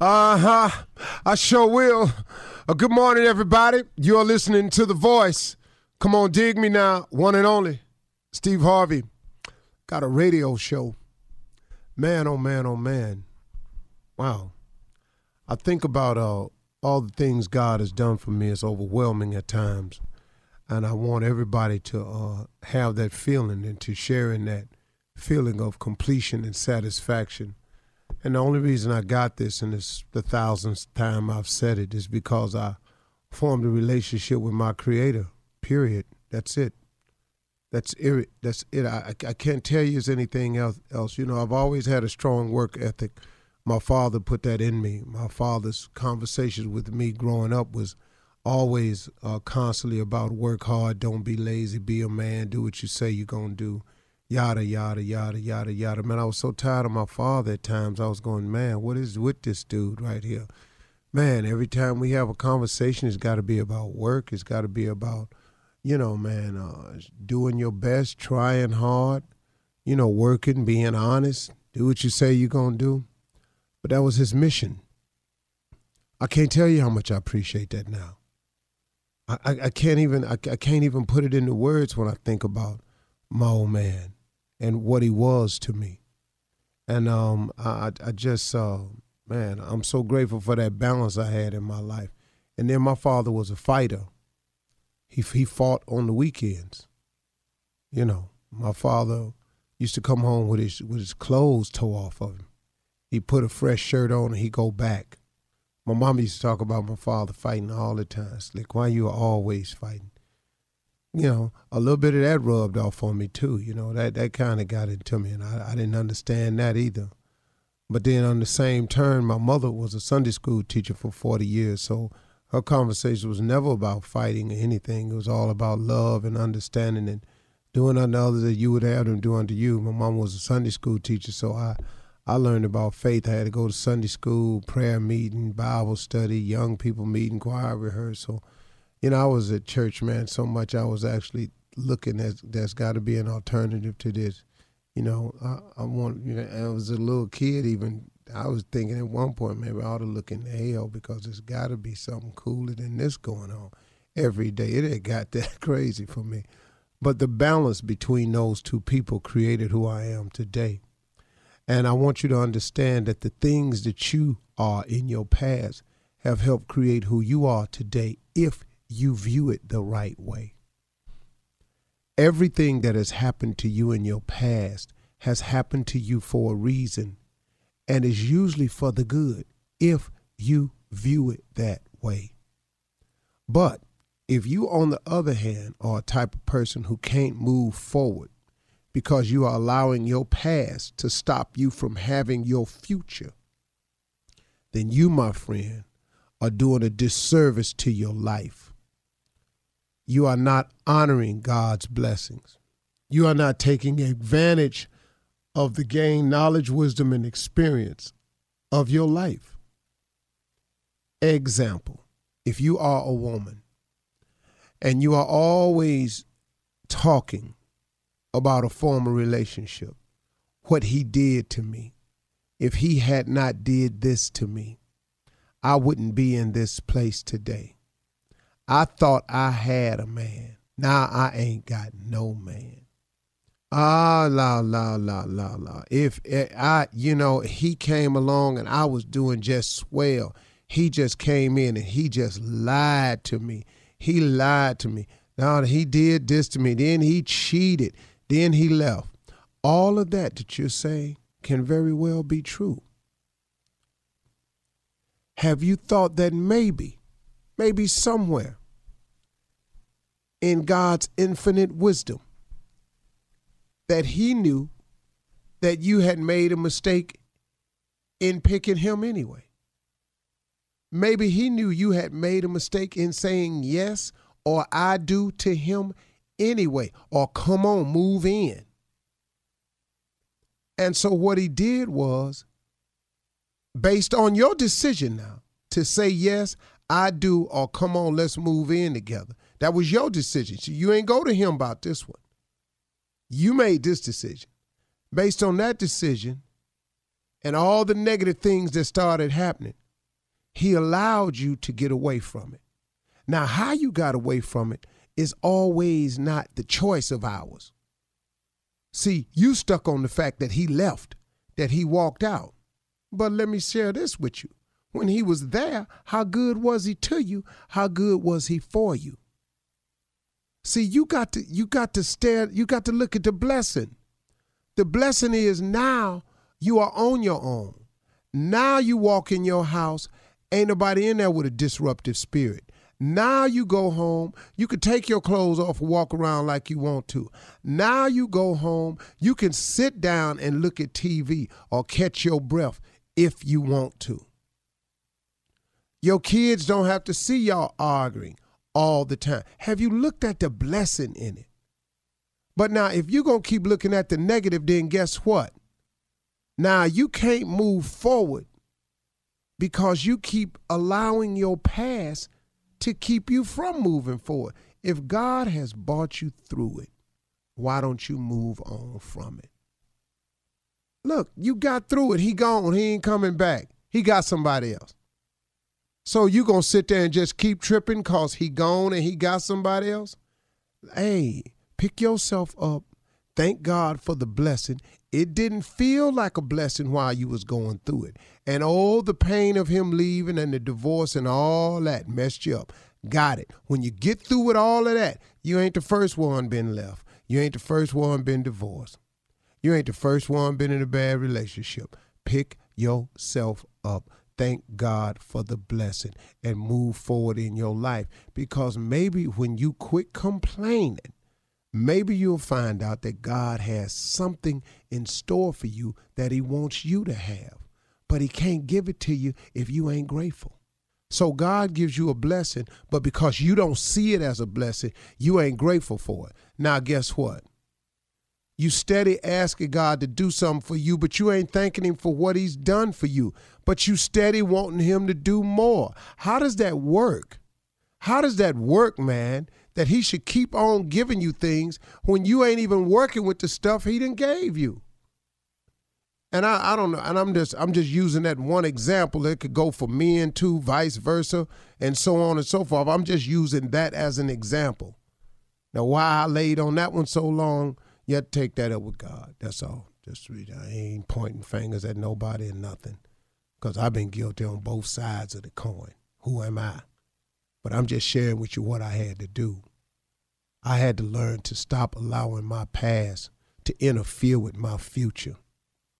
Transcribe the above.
Uh huh. I sure will. Uh, good morning, everybody. You're listening to The Voice. Come on, dig me now. One and only. Steve Harvey. Got a radio show. Man, oh man, oh man. Wow. I think about uh, all the things God has done for me. It's overwhelming at times. And I want everybody to uh, have that feeling and to share in that feeling of completion and satisfaction and the only reason I got this, and it's the thousandth time I've said it, is because I formed a relationship with my Creator. Period. That's it. That's it. That's it. I, I can't tell you anything else, else. You know, I've always had a strong work ethic. My father put that in me. My father's conversations with me growing up was always uh, constantly about work hard, don't be lazy, be a man, do what you say you're going to do yada yada yada yada yada. Man, I was so tired of my father at times. I was going, man, what is with this dude right here? Man, every time we have a conversation, it's got to be about work. It's got to be about, you know, man, uh, doing your best, trying hard, you know, working, being honest, do what you say you're gonna do. But that was his mission. I can't tell you how much I appreciate that now. I, I, I can't even I, I can't even put it into words when I think about my old man and what he was to me. And um, I, I just, uh, man, I'm so grateful for that balance I had in my life. And then my father was a fighter. He he fought on the weekends. You know, my father used to come home with his with his clothes tore off of him. He put a fresh shirt on and he go back. My mom used to talk about my father fighting all the time. It's like, why you always fighting? You know, a little bit of that rubbed off on me too. You know, that that kind of got into me, and I, I didn't understand that either. But then on the same turn, my mother was a Sunday school teacher for 40 years, so her conversation was never about fighting or anything. It was all about love and understanding and doing unto others that you would have them do unto you. My mom was a Sunday school teacher, so I I learned about faith. I had to go to Sunday school, prayer meeting, Bible study, young people meeting, choir rehearsal you know, I was at church, man, so much I was actually looking at there's got to be an alternative to this. You know, I, I want, you know, I was a little kid even. I was thinking at one point maybe I ought to look in hell because there's got to be something cooler than this going on every day. It had got that crazy for me. But the balance between those two people created who I am today. And I want you to understand that the things that you are in your past have helped create who you are today if you view it the right way. Everything that has happened to you in your past has happened to you for a reason and is usually for the good if you view it that way. But if you, on the other hand, are a type of person who can't move forward because you are allowing your past to stop you from having your future, then you, my friend, are doing a disservice to your life you are not honoring God's blessings. You are not taking advantage of the gain knowledge, wisdom, and experience of your life. Example if you are a woman and you are always talking about a former relationship, what he did to me, if he had not did this to me, I wouldn't be in this place today. I thought I had a man. Now I ain't got no man. Ah, la, la, la, la, la. If eh, I, you know, he came along and I was doing just swell, he just came in and he just lied to me. He lied to me. Now he did this to me. Then he cheated. Then he left. All of that that you're saying can very well be true. Have you thought that maybe, maybe somewhere, in God's infinite wisdom that he knew that you had made a mistake in picking him anyway. Maybe he knew you had made a mistake in saying yes or I do to him anyway, or come on, move in. And so what he did was, based on your decision now to say yes, I do, or come on, let's move in together. That was your decision. So you ain't go to him about this one. You made this decision. Based on that decision and all the negative things that started happening, He allowed you to get away from it. Now, how you got away from it is always not the choice of ours. See, you stuck on the fact that he left, that he walked out. But let me share this with you. When he was there, how good was he to you? How good was he for you? See, you got to you got to stare, you got to look at the blessing. The blessing is now you are on your own. Now you walk in your house, ain't nobody in there with a disruptive spirit. Now you go home. You can take your clothes off and walk around like you want to. Now you go home. You can sit down and look at TV or catch your breath if you want to. Your kids don't have to see y'all arguing all the time. Have you looked at the blessing in it? But now, if you're going to keep looking at the negative, then guess what? Now, you can't move forward because you keep allowing your past to keep you from moving forward. If God has brought you through it, why don't you move on from it? Look, you got through it. He gone. He ain't coming back. He got somebody else. So you gonna sit there and just keep tripping cause he gone and he got somebody else? Hey, pick yourself up. Thank God for the blessing. It didn't feel like a blessing while you was going through it. And all the pain of him leaving and the divorce and all that messed you up. Got it. When you get through with all of that, you ain't the first one been left. You ain't the first one been divorced. You ain't the first one been in a bad relationship. Pick yourself up. Thank God for the blessing and move forward in your life. Because maybe when you quit complaining, maybe you'll find out that God has something in store for you that He wants you to have. But He can't give it to you if you ain't grateful. So God gives you a blessing, but because you don't see it as a blessing, you ain't grateful for it. Now, guess what? You steady asking God to do something for you, but you ain't thanking Him for what He's done for you. But you steady wanting Him to do more. How does that work? How does that work, man? That He should keep on giving you things when you ain't even working with the stuff He done gave you. And I, I don't know, and I'm just I'm just using that one example. It could go for men too, vice versa, and so on and so forth. I'm just using that as an example. Now, why I laid on that one so long to take that up with God. That's all. Just read. I ain't pointing fingers at nobody and nothing, because I've been guilty on both sides of the coin. Who am I? But I'm just sharing with you what I had to do. I had to learn to stop allowing my past to interfere with my future.